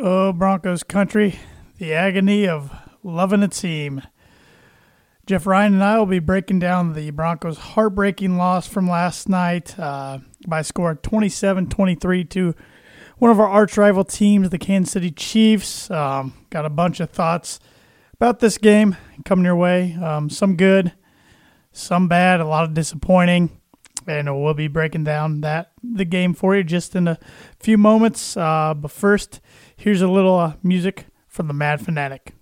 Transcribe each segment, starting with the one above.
Oh, Broncos country, the agony of loving a team. Geoff Ryan and I will be breaking down the Broncos' heartbreaking loss from last night uh, by score of 27 23 to one of our arch rival teams, the Kansas City Chiefs. Um, got a bunch of thoughts about this game coming your way. Um, some good, some bad, a lot of disappointing. And we'll be breaking down that the game for you just in a few moments. Uh, but first, Here's a little uh, music from the Mad Fanatic.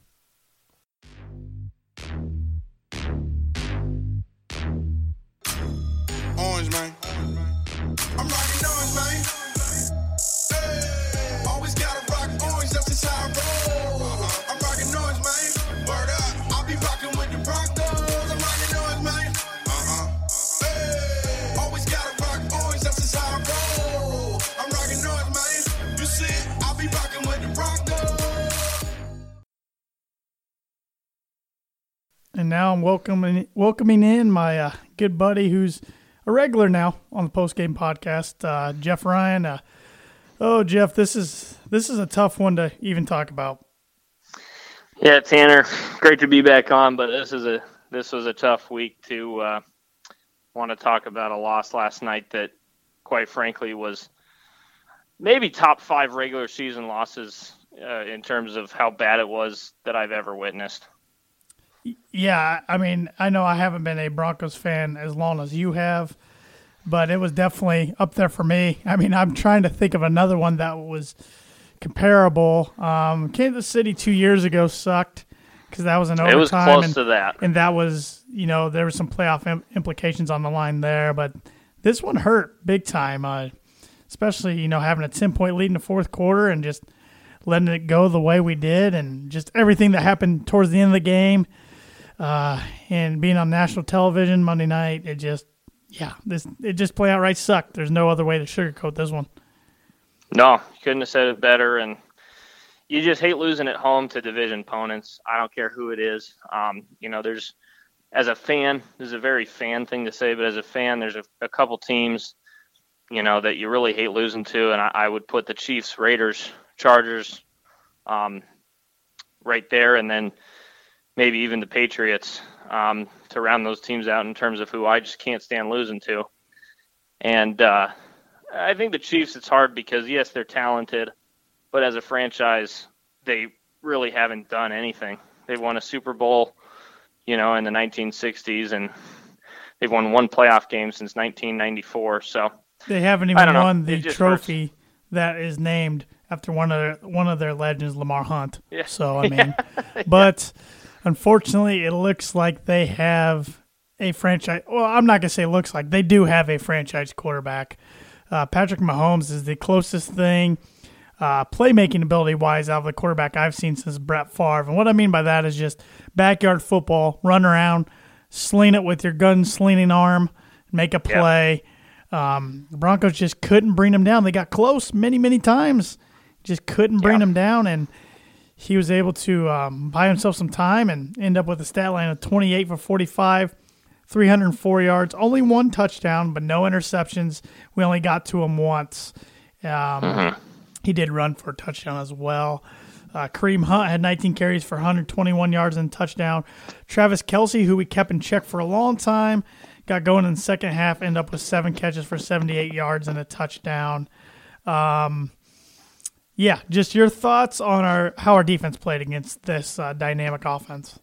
And now I'm welcoming welcoming in my uh, good buddy who's a regular now on the post game podcast, uh, Geoff Ryan. Uh, oh, Geoff, this is this is a tough one to even talk about. Yeah, Tanner, great to be back on, but this is a this was a tough week to uh, want to talk about a loss last night that, quite frankly, was maybe top five regular season losses uh, in terms of how bad it was that I've ever witnessed. Yeah, I mean, I know I haven't been a Broncos fan as long as you have, but it was definitely up there for me. I mean, I'm trying to think of another one that was comparable. Um, Kansas City two years ago sucked because that was an overtime. It was close and, to that. and that was you know there were some playoff Im- implications on the line there, but this one hurt big time. Uh, especially you know having a ten point lead in the fourth quarter and just letting it go the way we did, and just everything that happened towards the end of the game, uh, and being on national television Monday night, it just yeah this it just play outright sucked. There's no other way to sugarcoat this one. No, you couldn't have said it better. And you just hate losing at home to division opponents. I don't care who it is. Um, you know, there's as a fan, this is a very fan thing to say, but as a fan, there's a, a couple teams, you know, that you really hate losing to, and I, I would put the Chiefs, Raiders, Chargers, um, right there, and then maybe even the Patriots um, to round those teams out in terms of who I just can't stand losing to. And uh, I think the Chiefs, it's hard because yes, they're talented, but as a franchise, they really haven't done anything. They've won a Super Bowl, you know, in the 1960s, and they've won one playoff game since 1994. So They haven't even won the trophy that is named after one of their, one of their legends, Lamar Hunt. Yeah. So I mean, but unfortunately, it looks like they have a franchise. Well, I'm not gonna say looks like they do have a franchise quarterback. Uh, Patrick Mahomes is the closest thing uh, playmaking ability wise out of the quarterback I've seen since Brett Favre. And what I mean by that is just backyard football, run around, sling it with your gun slinging arm, make a play. Um, the Broncos just couldn't bring him down. They got close many, many times, just couldn't bring him down. And he was able to um, buy himself some time and end up with a stat line of 28 for 45, 304 yards, only one touchdown, but no interceptions. We only got to him once. Um, He did run for a touchdown as well. Uh, Kareem Hunt had 19 carries for 121 yards and a touchdown. Travis Kelce, who we kept in check for a long time, got going in the second half, ended up with seven catches for 78 yards and a touchdown. Um, yeah, just your thoughts on our how our defense played against this uh, dynamic offense.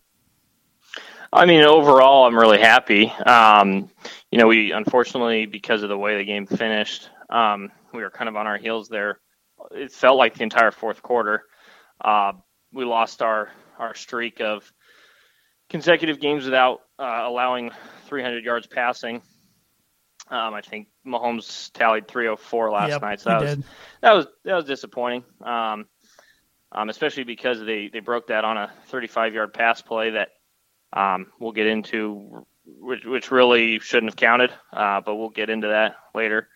I mean, overall, I'm really happy. Um, you know, we unfortunately, because of the way the game finished, um, we were kind of on our heels there. It felt like the entire fourth quarter. Uh, we lost our our streak of consecutive games without uh, allowing 300 yards passing. Um, I think Mahomes tallied 304 last Yep, night, so that was, did. that was that was disappointing. Um, um, especially because they, they broke that on a 35 yard pass play that um, we'll get into, which, which really shouldn't have counted, uh, but we'll get into that later.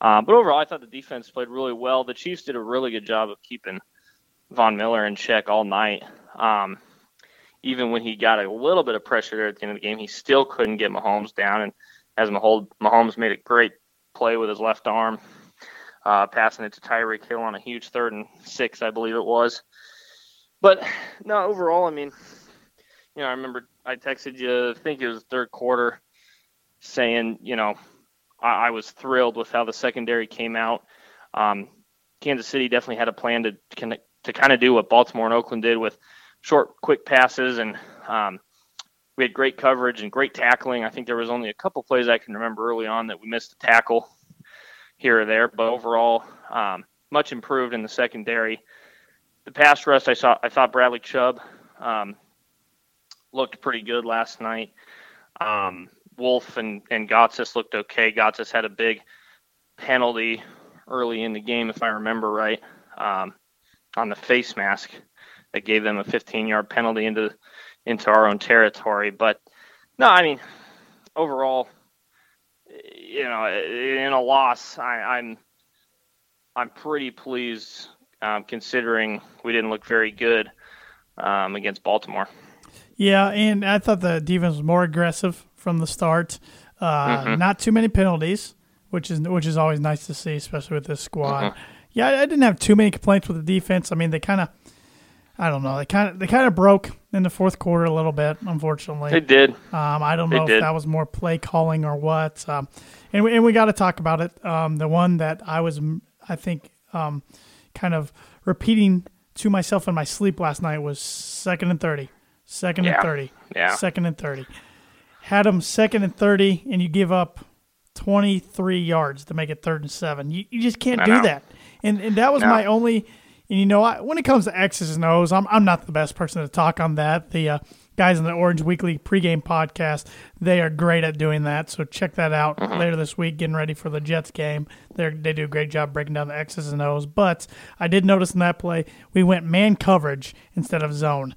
Um, but overall, I thought the defense played really well. The Chiefs did a really good job of keeping Von Miller in check all night. Um, even when he got a little bit of pressure there at the end of the game, he still couldn't get Mahomes down. And as Mahomes made a great play with his left arm, uh, passing it to Tyreek Hill on a huge third and six, I believe it was. But no, overall, I mean, you know, I remember I texted you, I think it was third quarter, saying, you know, I, I was thrilled with how the secondary came out. Um, Kansas City definitely had a plan to connect, to kind of do what Baltimore and Oakland did with short, quick passes, and um, we had great coverage and great tackling. I think there was only a couple plays I can remember early on that we missed a tackle here or there, but overall, um, much improved in the secondary. The pass rush, I saw, I thought Bradley Chubb um, looked pretty good last night. Um, Wolfe and and Gotsis looked okay. Gotsis had a big penalty early in the game, if I remember right, um, on the face mask that gave them a 15-yard penalty into into our own territory. But no, I mean, overall, you know, in a loss, I, I'm I'm pretty pleased um, considering we didn't look very good um, against Baltimore. Yeah, and I thought the defense was more aggressive from the start. Uh, Mhm. Not too many penalties, which is which is always nice to see, especially with this squad. Mhm. Yeah, I, I didn't have too many complaints with the defense. I mean, they kind of, I don't know, they kind of they kind of broke in the fourth quarter a little bit, unfortunately. They did. Um, I don't They know if did. that was more play calling or what. Um, and we, and we got to talk about it. Um, the one that I was, I think, um, kind of repeating to myself in my sleep last night was second and 30. Second Yeah. and 30. Yeah. Second and 30. Had them second and 30, and you give up 23 yards to make it third and seven. You, you just can't I do know. that. And, and that was No. my only. And you know, I, when it comes to X's and O's, I'm I'm not the best person to talk on that. The uh, guys in the Orange Weekly pregame podcast, they are great at doing that. So check that out Mm-hmm. later this week, getting ready for the Jets game. They they do a great job breaking down the X's and O's. But I did notice in that play we went man coverage instead of zone.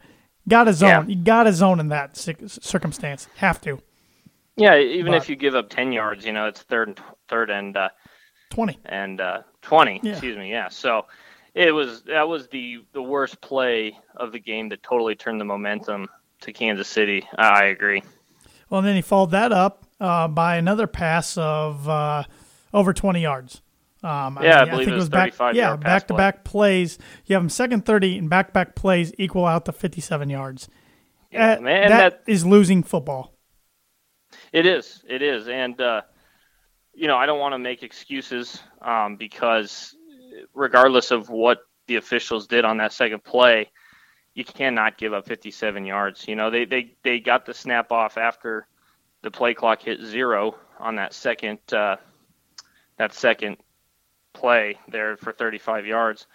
Got a zone. Yeah. You got a zone in that cir- circumstance. Have to. Yeah, even But- if you give up 10 yards, you know, it's third and third and uh, 20. and uh, 20. Yeah. Excuse me. Yeah. So it was that was the the worst play of the game that totally turned the momentum to Kansas City. I agree. Well, and then he followed that up uh, by another pass of uh, over 20 yards. Um, Yeah, I believe it was back, 35 yeah, back to back plays. You have them second 30 and back to back plays equal out to 57 yards. Yeah, Uh, man, that that- is losing football. It is. It is. And, uh, you know, I don't want to make excuses um, because regardless of what the officials did on that second play, you cannot give up 57 yards. You know, they, they, they got the snap off after the play clock hit zero on that second uh, that second play there for 35 yards.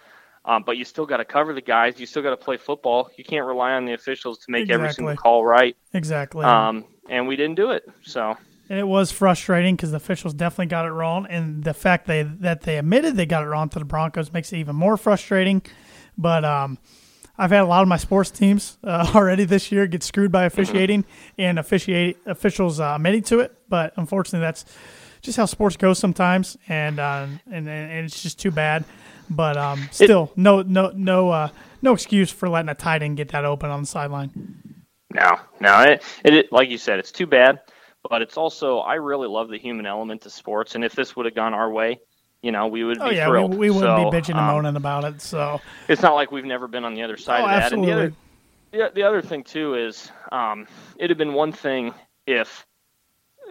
Um, but you still got to cover the guys. You still got to play football. You can't rely on the officials to make every single call right. Exactly. Um, and we didn't do it. So it was frustrating because the officials definitely got it wrong, and the fact they that they admitted they got it wrong to the Broncos makes it even more frustrating. But um, I've had a lot of my sports teams uh, already this year get screwed by officiating, and officiate officials uh, admitting to it. But unfortunately, that's just how sports goes sometimes, and uh, and, and it's just too bad. But um, still, no no no uh, no excuse for letting a tight end get that open on the sideline. No, no, it, it, it like you said, it's too bad, but it's also I really love the human element to sports, and if this would have gone our way, you know, we would Oh be yeah, we, thrilled. we wouldn't So, be bitching and um, moaning about it. So It's not like we've never been on the other side Oh, of that. And the other, absolutely. the, the other thing too is, um, it'd have been one thing if,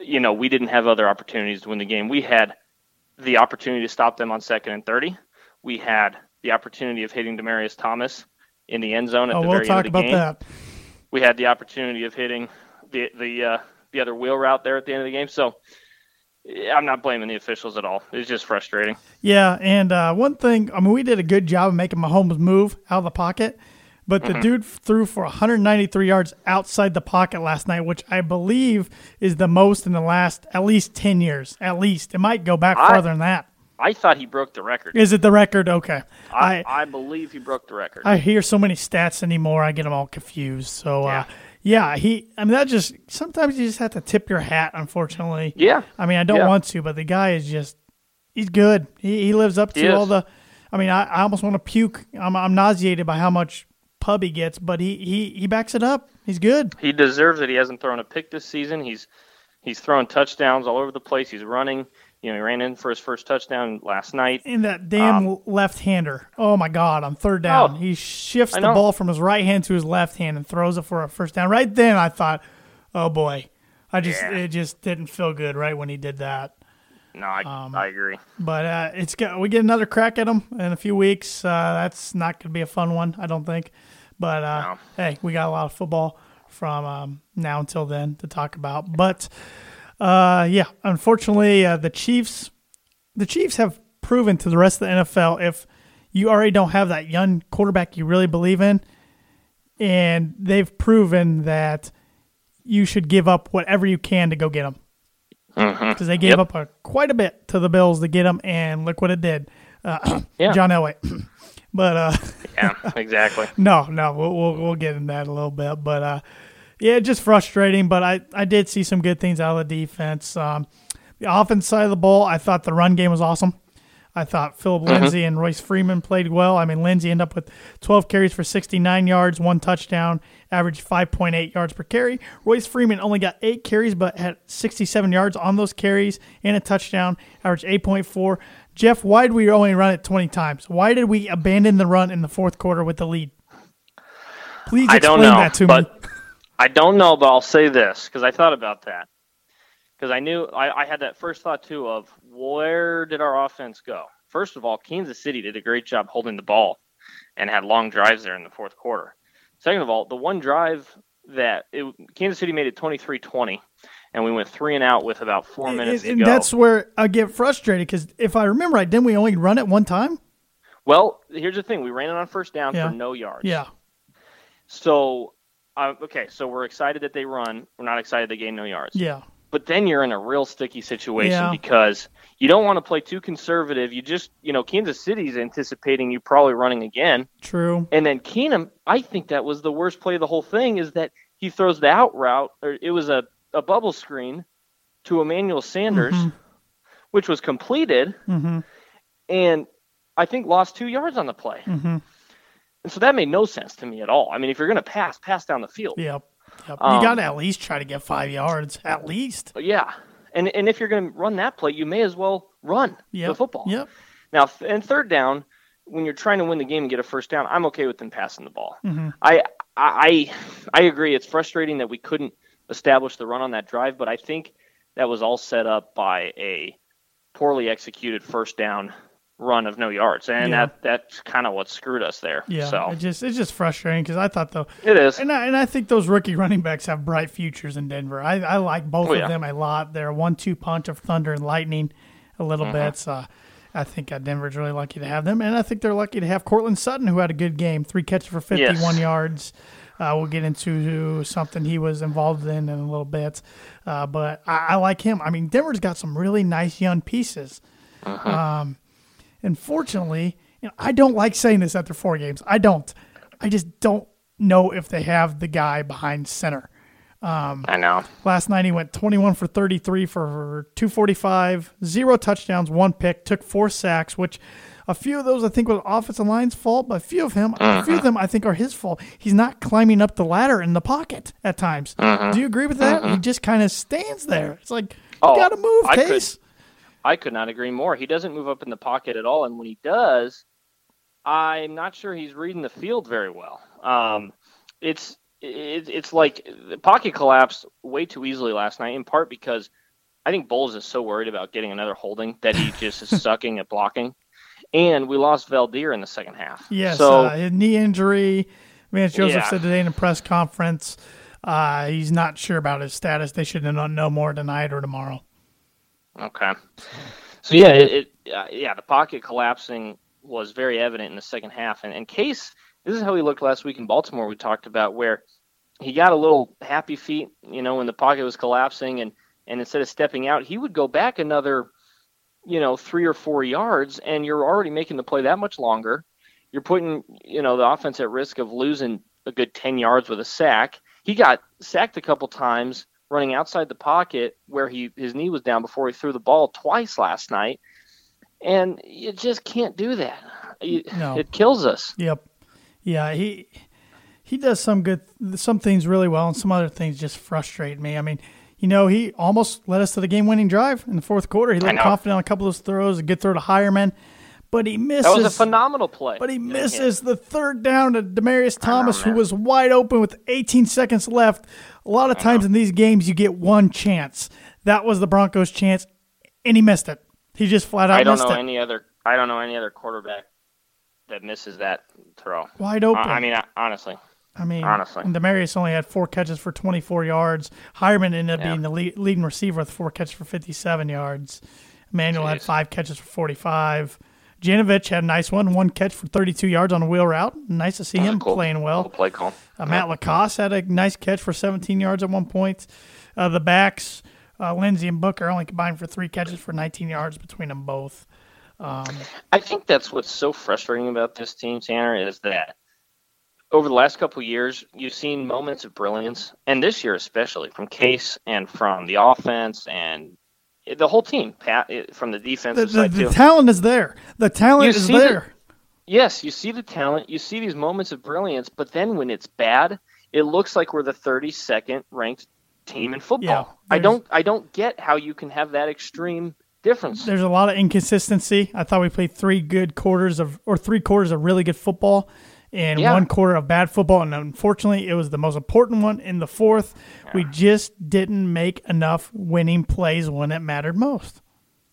you know, we didn't have other opportunities to win the game. We had the opportunity to stop them on second and thirty. We had the opportunity of hitting Demaryius Thomas in the end zone at oh, the we'll very end of the about game. that. we had the opportunity of hitting the the uh, the other wheel route there at the end of the game. So, I'm not blaming the officials at all. It's just frustrating. Yeah, and uh, one thing, I mean, we did a good job of making Mahomes move out of the pocket, but the dude threw for 193 yards outside the pocket last night, which I believe is the most in the last at least 10 years. At least it might go back I- farther than that. I thought he broke the record. Is it the record? Okay, I, I I believe he broke the record. I hear so many stats anymore. I get them all confused. So uh, Yeah. he. I mean, that just sometimes you just have to tip your hat. Unfortunately, yeah. I mean, I don't Yeah. want to, but the guy is just, he's good. He, he lives up to all the, I mean, I, I almost want to puke. I'm, I'm nauseated by how much pub he gets, but he, he, he backs it up. He's good. He deserves it. He hasn't thrown a pick this season. He's he's throwing touchdowns all over the place. He's running. You know, he ran in for his first touchdown last night. In that damn left hander. Oh my God, on third down. Um, Oh, he shifts the ball from his right hand to his left hand and throws it for a first down. Right then I thought, oh boy. I just, Yeah. it just didn't feel good right when he did that. No, I, Um, I agree. But uh, it's got, we get another crack at him in a few weeks. Uh, that's not going to be a fun one, I don't think. But uh, No. hey, we got a lot of football from um, now until then to talk about. But uh, yeah, unfortunately, uh, the Chiefs, the Chiefs have proven to the rest of the NFL if you already don't have that young quarterback you really believe in, and they've proven that you should give up whatever you can to go get him because they gave Yep. up a, quite a bit to the Bills to get him, and look what it did. Uh, Yeah. John Elway. but uh, Yeah, exactly. no, no, we'll, we'll we'll get in that a little bit. But uh, yeah, just frustrating. But I I did see some good things out of the defense. Um, the offense side of the ball, I thought the run game was awesome. I thought Phillip Lindsay and Royce Freeman played well. I mean, Lindsay ended up with 12 carries for 69 yards, one touchdown, averaged 5.8 yards per carry. Royce Freeman only got eight carries, but had 67 yards on those carries and a touchdown, averaged 8.4. Geoff, why did we only run it 20 times? Why did we abandon the run in the fourth quarter with the lead? Please I explain don't know, that to but me. I don't know, but I'll say this because I thought about that. Because I knew I, I had that first thought too of where did our offense go? First of all, Kansas City did a great job holding the ball and had long drives there in the fourth quarter. Second of all, the one drive that it, Kansas City made it 23-20, and we went three and out with about four minutes and, to go. that's where I get frustrated because if I remember right, didn't we only run it one time? well, here's the thing: we ran it on first down Yeah. for no yards. Yeah. So, uh, okay, so we're excited that they run. We're not excited they gain no yards. Yeah. But then you're in a real sticky situation Yeah. because you don't want to play too conservative. You just, you know, Kansas City's anticipating you probably running again. True. And then Keenum, I think that was the worst play of the whole thing is that he throws the out route, or it was a, a bubble screen to Emmanuel Sanders, Mhm. which was completed, Mm-hmm. and I think lost two yards on the play. Mm-hmm. And so that made no sense to me at all. I mean, if you're going to pass, pass down the field. Yep. Yep. Um, you got to at least try to get five yards, at least. Yeah. And and if you're going to run that play, you may as well run Yep. the football. Yep. Now, and third down, when you're trying to win the game and get a first down, I'm okay with them passing the ball. Mhm. I, I I agree. It's frustrating that we couldn't establish the run on that drive, but I think that was all set up by a poorly executed first down run of no yards, and Yeah. that that's kind of what screwed us there. Yeah. So It just it's just frustrating because I thought though, it is. and I, and I think those rookie running backs have bright futures in Denver. I, I like both Oh, of yeah. them a lot. They're a one-two punch of thunder and lightning, a little Mm-hmm. bit. So I think uh, Denver's really lucky to have them, and I think they're lucky to have Courtland Sutton, who had a good game, three catches for fifty-one Yes. yards. Uh, we'll get into something he was involved in in a little bit, uh, but I, I like him. I mean, Denver's got some really nice young pieces. Uh-huh. Um, unfortunately, you know, I don't like saying this after four games. I don't. I just don't know if they have the guy behind center. Um, I know. Last night he went 21 for 33 for 245, zero touchdowns, one pick, took four sacks, which a few of those I think was offensive line's fault, but a few of him, a few of mm-hmm. them I think are his fault. He's not climbing up the ladder in the pocket at times. Mm-hmm. Do you agree with that? He mm-hmm. just kind of stands there. It's like you Oh, got to move, I could- Case. I could not agree more. He doesn't move up in the pocket at all, and when he does, I'm not sure he's reading the field very well. Um, it's it, it's like the pocket collapsed way too easily last night, in part because I think Bolles is so worried about getting another holding that he just is sucking at blocking, and we lost Veldheer in the second half. Yes, so uh, knee injury. Vance Joseph Yeah. said today in a press conference uh, he's not sure about his status. They should know more tonight or tomorrow. Okay. So yeah, it, it uh, yeah the pocket collapsing was very evident in the second half, and, and Case this is how he looked last week in Baltimore. We talked about where he got a little happy feet, you know, when the pocket was collapsing, and and instead of stepping out, he would go back another, you know, three or four yards, and you're already making the play that much longer. You're putting, you know, the offense at risk of losing a good ten yards with a sack. He got sacked a couple times running outside the pocket where he his knee was down before he threw the ball twice last night, and you just can't do that. You, No. It kills us. Yep. Yeah, he he does some good some things really well and some other things just frustrate me. I mean, you know, he almost led us to the game winning drive in the fourth quarter. He looked confident on a couple of those throws, a good throw to Heuerman, but he misses That was a phenomenal play. But he Yeah. misses the third down to Demaryius Thomas, who was wide open with 18 seconds left. A lot of times in these games, you get one chance. That was the Broncos' chance, and he missed it. He just flat out I don't missed know it. any other. I don't know any other quarterback that misses that throw. Wide open. I, I mean, I- honestly, I mean, honestly. and Demaryius only had four catches for 24 yards. Heuerman ended up Yeah. being the lead, leading receiver with four catches for 57 yards. Emmanuel had five catches for 45. Janovich had a nice one, one catch for 32 yards on a wheel route. Nice to see That him cool. playing well. Cool play call. Uh, Matt LaCosse had a nice catch for 17 yards at one point. Uh, the backs, uh, Lindsay and Booker, only combined for three catches for 19 yards between them both. I think that's what's so frustrating about this team, Tanner, is that over the last couple of years, you've seen moments of brilliance, and this year especially from Case and from the offense and the whole team, Pat, eh, from the The, defensive the, side the too. talent is there. The talent You is see the- there. yes, you see the talent, you see these moments of brilliance, but then when it's bad, it looks like we're the 32nd ranked team in football. Yeah, I don't, I don't get how you can have that extreme difference. There's a lot of inconsistency. I thought we played three good quarters of, or three quarters of really good football, and Yeah. one quarter of bad football. And unfortunately, it was the most important one in the fourth. We just didn't make enough winning plays when it mattered most.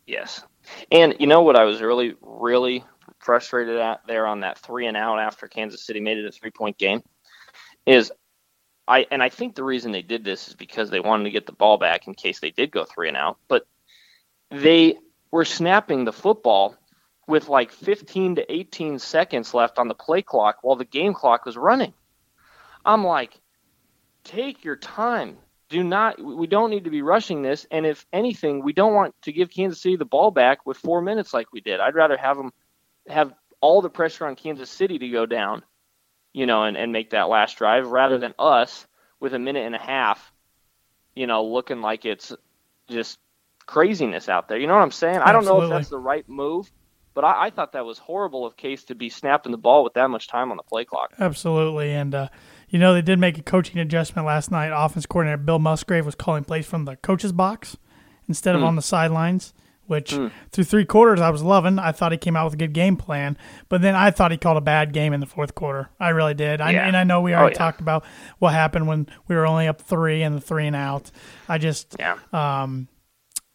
Yes. And you know what I was really, really frustrated at there on that three and out after Kansas City made it a three point game is I and I think the reason they did this is because they wanted to get the ball back in case they did go three and out. But they were snapping the football with like 15 to 18 seconds left on the play clock while the game clock was running. I'm like, take your time. Do not. We don't need to be rushing this. And if anything, we don't want to give Kansas City the ball back with four minutes like we did. I'd rather have them have all the pressure on Kansas City to go down, you know, and, and make that last drive rather than us with a minute and a half, you know, looking like it's just craziness out there. You know what I'm saying? Absolutely. I don't know if that's the right move, but I, I thought that was horrible of Case to be snapping the ball with that much time on the play clock. Absolutely. And, uh, you know, they did make a coaching adjustment last night. Offense coordinator Bill Musgrave was calling plays from the coach's box instead of on the sidelines, which through three quarters I was loving. I thought he came out with a good game plan, but then I thought he called a bad game in the fourth quarter. I really did. I, Yeah. and I know we Oh, already yeah. talked about what happened when we were only up three and the three and out. I just, Yeah. uh,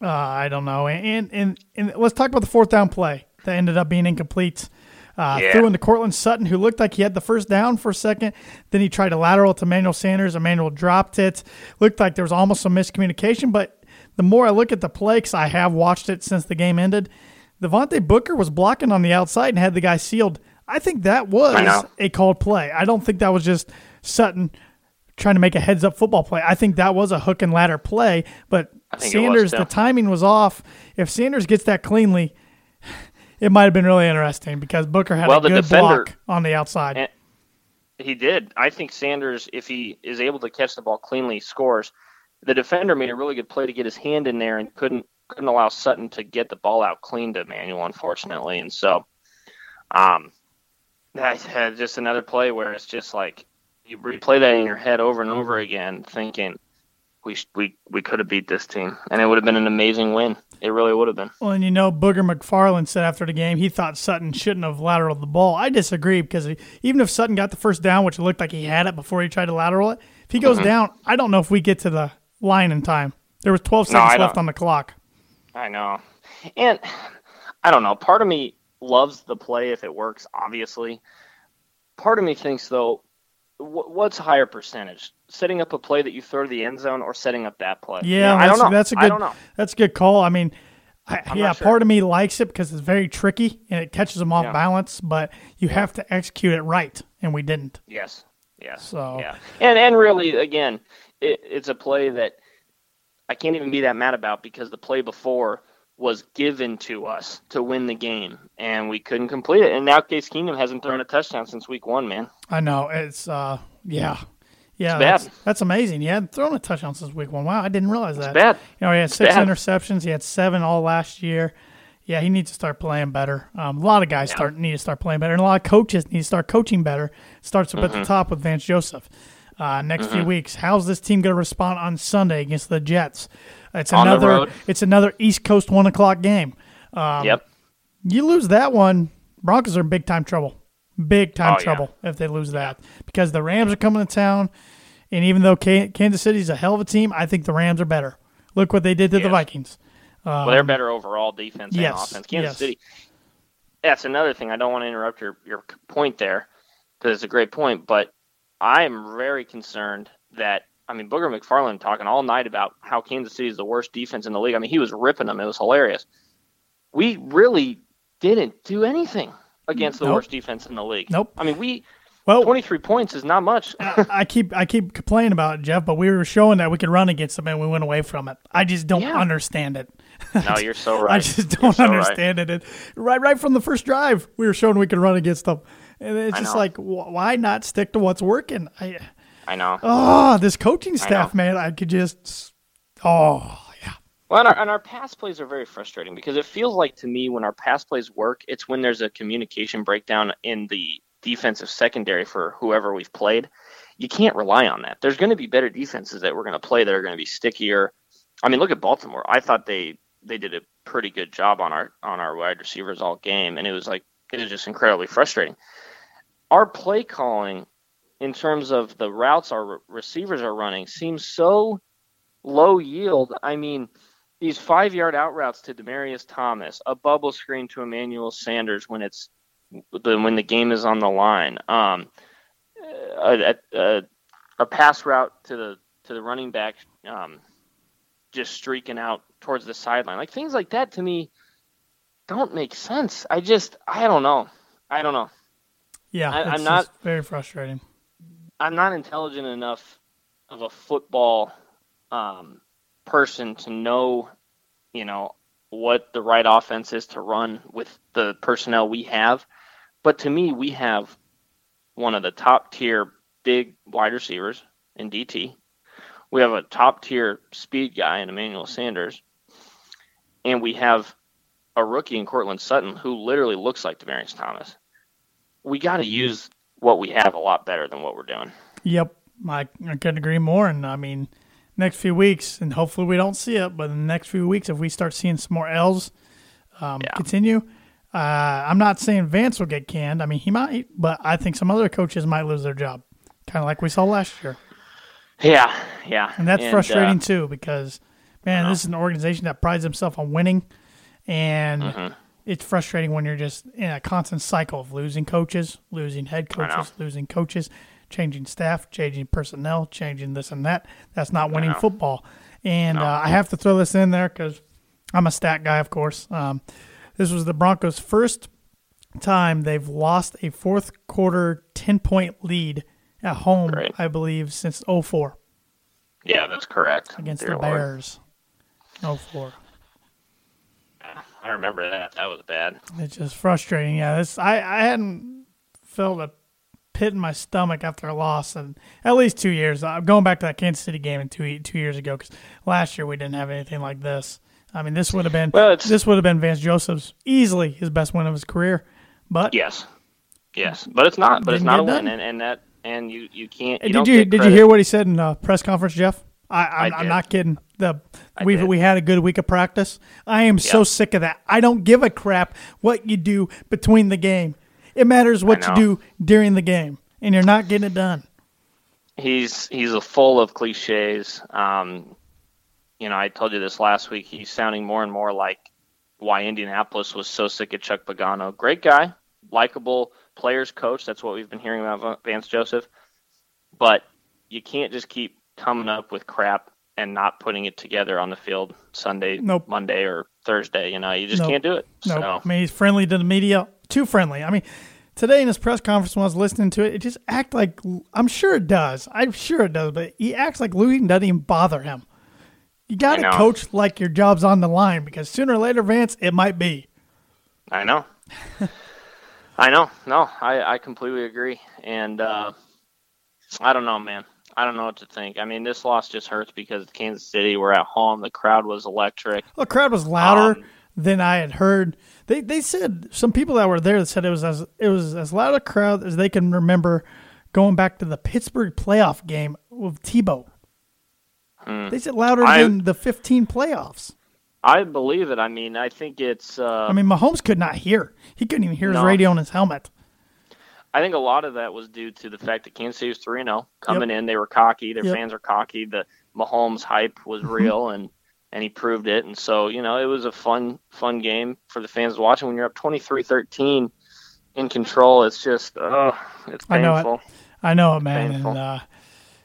I don't know. And, and and let's talk about the fourth down play that ended up being incomplete. Uh, Yeah. Threw into Courtland Sutton, who looked like he had the first down for a second. Then he tried a lateral to Emmanuel Sanders. Emmanuel dropped it. Looked like there was almost some miscommunication. But the more I look at the play, because I have watched it since the game ended, Devontae Booker was blocking on the outside and had the guy sealed. I think that was a called play. I don't think that was just Sutton trying to make a heads up football play. I think that was a hook and ladder play, but I think it was, Sanders, the timing was off. If Sanders gets that cleanly, it might have been really interesting because Booker had Well, a good defender- block on the outside. He did. I think Sanders, if he is able to catch the ball cleanly, scores. The defender made a really good play to get his hand in there and couldn't couldn't allow Sutton to get the ball out clean to Emmanuel, unfortunately. And so, um, that's just another play where it's just like you replay that in your head over and over again, thinking we we we could have beat this team, and it would have been an amazing win. It really would have been. Well, and you know, Booger McFarland said after the game he thought Sutton shouldn't have lateraled the ball. I disagree because he, even if Sutton got the first down, which it looked like he had it before he tried to lateral it, if he goes down, I don't know if we get to the line in time. There was 12 Mm-hmm. No, seconds left on the clock. I know. And I don't know. Part of me loves the play if it works, obviously. Part of me thinks, though, what's higher percentage? Setting up a play that you throw to the end zone or setting up that play? Yeah, I that's, don't know. that's a I good don't know. that's a good call. I mean, I, yeah, sure. part of me likes it because it's very tricky and it catches them off Yeah. balance, but you have to execute it right, and we didn't. Yes. Yes. So- yeah, and and really, again, it, it's a play that I can't even be that mad about because the play before was given to us to win the game, and we couldn't complete it. And now Case Keenum hasn't thrown a touchdown since week one, man. I know it's uh yeah. Yeah, It's that's, bad. that's amazing. He hadn't thrown a touchdown since week one. Wow, I didn't realize that. bad. You know, he had six bad. interceptions. He had seven all last year. Yeah, he needs to start playing better. Um, a lot of guys start need to start playing better, and a lot of coaches need to start coaching better. Starts up at Mm-hmm. the top with Vance Joseph. Uh, next few weeks, how's this team going to respond on Sunday against the Jets? It's On another. It's another East Coast one o'clock game. Um, yep. You lose that one, Broncos are in big time trouble. Big time Oh, yeah. trouble if they lose that because the Rams are coming to town, and even though Ka- Kansas City's a hell of a team, I think the Rams are better. Look what they did to the Yes. Vikings. well, they're better overall defense and Um, offense. Kansas yes. City. That's another thing. I don't want to interrupt your your point there because it's a great point, but I am very concerned that I mean Booger McFarland talking all night about how Kansas City is the worst defense in the league. I mean he was ripping them. It was hilarious. We really didn't do anything against the Nope. worst defense in the league. Nope. I mean we Well, 23 points is not much. I keep I keep complaining about it, Geoff, but we were showing that we could run against them and we went away from it. I just don't Yeah. understand it. no, you're so right. I just don't so right. understand it. it. Right, right from the first drive, we were showing we could run against them, it's I just know. like, wh- why not stick to what's working? I, I know. oh, this coaching staff, man, I could just, oh, yeah, Well, and our, and our pass plays are very frustrating because it feels like to me when our pass plays work, it's when there's a communication breakdown in the defensive secondary for whoever we've played. You can't rely on that. There's going to be better defenses that we're going to play that are going to be stickier. I mean, look at Baltimore. I thought they they did a pretty good job on our on our wide receivers all game, and it was like it was just incredibly frustrating. Our play calling, in terms of the routes our receivers are running, seems so low yield. I mean, these five yard out routes to Demaryius Thomas, a bubble screen to Emmanuel Sanders when it's the, when the game is on the line, um, a, a, a pass route to the to the running back, um, just streaking out towards the sideline, like things like that to me don't make sense. I just I don't know. I don't know. Yeah. I- I'm not- very frustrating. I'm not intelligent enough of a football um, person to know, you know, what the right offense is to run with the personnel we have. But to me, we have one of the top tier big wide receivers in DT. We have a top tier speed guy in Emmanuel Sanders. And we have a rookie in Courtland Sutton who literally looks like Demaryius Thomas. We got to use what we have a lot better than what we're doing. Yep, I, I couldn't agree more. And I mean, next few weeks, and hopefully we don't see it, but in the next few weeks, if we start seeing some more L's um, Yeah. continue, uh, I'm not saying Vance will get canned. I mean, he might, but I think some other coaches might lose their job, kind of like we saw last year. Yeah, yeah. And that's frustrating uh, too because, man, this is an organization that prides himself on winning, and Mm-hmm. It's frustrating when you're just in a constant cycle of losing coaches, losing head coaches, losing coaches, changing staff, changing personnel, changing this and that. That's not winning football. And uh, I have to throw this in there because I'm a stat guy, of course. Um, this was the Broncos' first time they've lost a fourth quarter 10 point lead at home, Right. I believe, since 04 yeah, that's correct. against Dear the Lord. Bears. 04. I remember that. That was bad. It's just frustrating. Yeah, this I, I hadn't felt a pit in my stomach after a loss in at least two years. I'm going back to that Kansas City game in two two years ago because last year we didn't have anything like this. I mean, this would have been Well, this would have been Vance Joseph's easily his best win of his career. But Yes, yes, but it's not. But it's Didn't a win, and, and that and you you can't. You did you did you hear what he said in the press conference, Geoff? I, I'm, I I'm not kidding. The we we had a good week of practice. I am so sick of that. I don't give a crap what you do between the game. It matters what you do during the game, and you're not getting it done. He's he's a full of cliches. Um, you know, I told you this last week. He's sounding more and more like why Indianapolis was so sick of Chuck Pagano. Great guy, likable players coach. That's what we've been hearing about Vance Joseph. But you can't just keep coming up with crap and not putting it together on the field Sunday, Nope. Monday, or Thursday. You know, you just Nope. can't do it. No, So I mean he's friendly to the media, too friendly. I mean, today in his press conference when I was listening to it, it just act like I'm sure it does. I'm sure it does, but he acts like losing doesn't even bother him. You got to coach like your job's on the line because sooner or later, Vance, it might be. I know. I know. No, I, I completely agree. And uh, I don't know, man. I don't know what to think. I mean, this loss just hurts because Kansas City, we're at home. The crowd was electric. The crowd was louder Um, than I had heard. They they said some people that were there said it was as it was as loud a crowd as they can remember going back to the Pittsburgh playoff game with Tebow. They said louder Hmm. I- than the 15 playoffs. I believe it. I mean, I think it's. Uh, I mean, Mahomes could not hear. He couldn't even hear his radio on his helmet. I think a lot of that was due to the fact that Kansas City was 3 0. Coming in, they were cocky. Their Yep. fans are cocky. The Mahomes hype was real, and, and he proved it. And so, you know, it was a fun, fun game for the fans watching. When you're up 23 13 in control, it's just, oh, it's painful. I know it. I know it, man. And uh,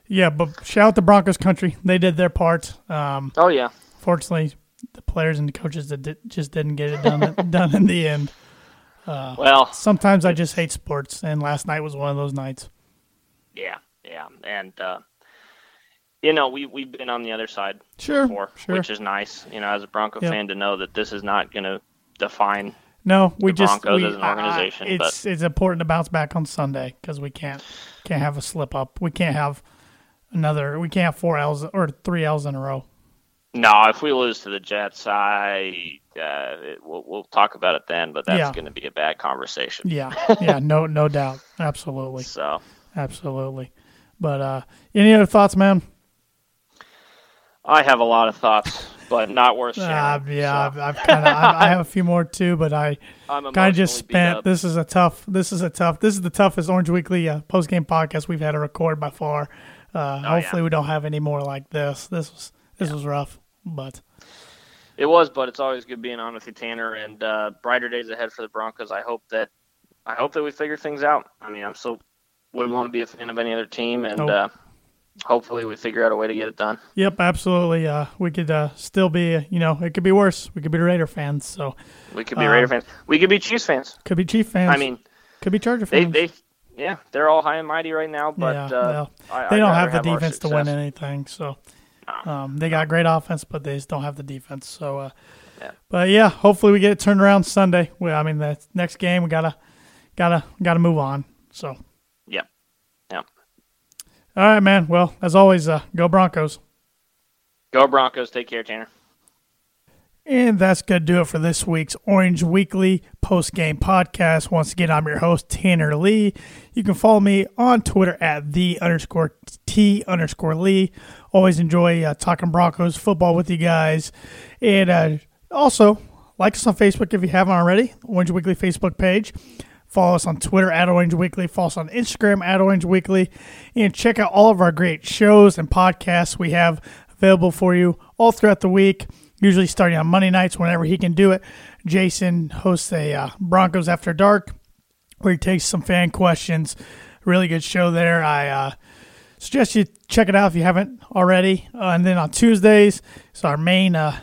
yeah, but shout out to Broncos country. They did their part. Um, Oh, yeah. fortunately, the players and the coaches that did, just didn't get it done done in the end. Well, Sometimes I just hate sports, and last night was one of those nights. yeah, yeah. And, uh, you know, we, we've been on the other side Sure, before, sure. which is nice, you know, as a Bronco Yep. fan to know that this is not going to define No, we the just Broncos we, as an organization, it's it's important to bounce back on Sunday because we can't can't have a slip up. We can't have another. We can't have four L's or three L's in a row. No, if we lose to the Jets, I uh, it, we'll, we'll talk about it then. But that's Yeah. going to be a bad conversation. Yeah, yeah, no, no doubt, absolutely, So absolutely. But uh, any other thoughts, man? I have a lot of thoughts, but not worth sharing. Uh, yeah, so I've, I've kind of I, have a few more too, but I kind of just spent. This is a tough. This is a tough. This is the toughest Orange Weekly uh, post game podcast we've had to record by far. Uh, Oh, hopefully, we don't have any more like this. This was this was rough, but It was, but it's always good being on with you, Tanner. And uh, brighter days ahead for the Broncos. I hope that I hope that we figure things out. I mean, I'm so wouldn't want to be a fan of any other team, and Nope. uh, hopefully we figure out a way to get it done. Yep, absolutely. Uh, we could uh, still be, you know, it could be worse. We could be Raider fans, so We could be Um, Raider fans. We could be Chiefs fans. could be Chief fans. I mean, could be Charger fans. they yeah, they're all high and mighty right now, but yeah, uh, well, I, they don't have the our defense to win anything. So um, they got great offense, but they just don't have the defense. So, uh, Yeah. but yeah, hopefully we get it turned around Sunday. Well, I mean, the next game we gotta gotta gotta move on. So, all Yep. Yep. right, man. Well, as always, uh, go Broncos. Go Broncos. Take care, Tanner. And that's going to do it for this week's Orange Weekly post game podcast. Once again, I'm your host, Tanner Lee. You can follow me on Twitter at the underscore T underscore Lee. Always enjoy uh, talking Broncos football with you guys. And uh, also, like us on Facebook if you haven't already, Orange Weekly Facebook page. Follow us on Twitter at Orange Weekly. Follow us on Instagram at Orange Weekly. And check out all of our great shows and podcasts we have available for you all throughout the week. Usually starting on Monday nights whenever he can do it. Jason hosts a uh, Broncos After Dark where he takes some fan questions. Really good show there. I uh, suggest you check it out if you haven't already. Uh, and then on Tuesdays, it's our main uh,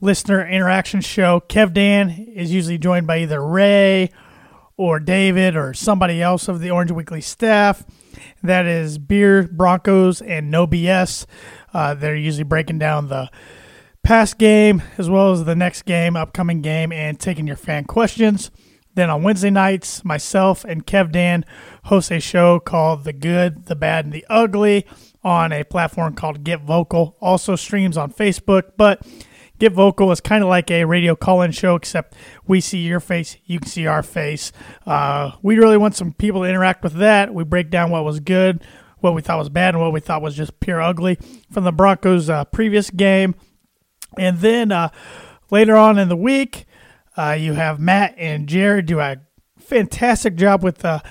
listener interaction show. Kev Dan is usually joined by either Ray or David or somebody else of the Orange Weekly staff. That is Beer, Broncos, and No BS. Uh, they're usually breaking down the past game as well as the next game, upcoming game, and taking your fan questions. Then on Wednesday nights, myself and Kev Dan host a show called The Good, the Bad, and the Ugly on a platform called Get Vocal. Also streams on Facebook, but Get Vocal is kind of like a radio call-in show, except we see your face, you can see our face. Uh, we really want some people to interact with that. We break down what was good, what we thought was bad, and what we thought was just pure ugly from the Broncos' uh, previous game. And then uh, later on in the week, uh, you have Matt and Jared do a fantastic job with the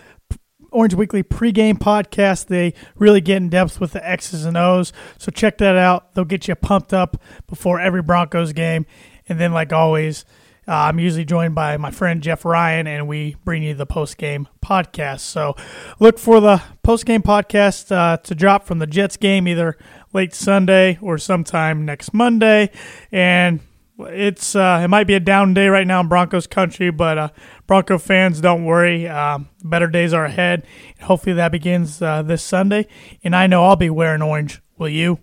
Orange Weekly pregame podcast. They really get in depth with the X's and O's. So check that out. They'll get you pumped up before every Broncos game. And then, like always, Uh, I'm usually joined by my friend Geoff Ryan, and we bring you the post game podcast. So look for the post game podcast uh, to drop from the Jets game either late Sunday or sometime next Monday. And it's uh, it might be a down day right now in Broncos country, but uh, Bronco fans, don't worry. Um, better days are ahead. Hopefully that begins uh, this Sunday, and I know I'll be wearing orange. Will you?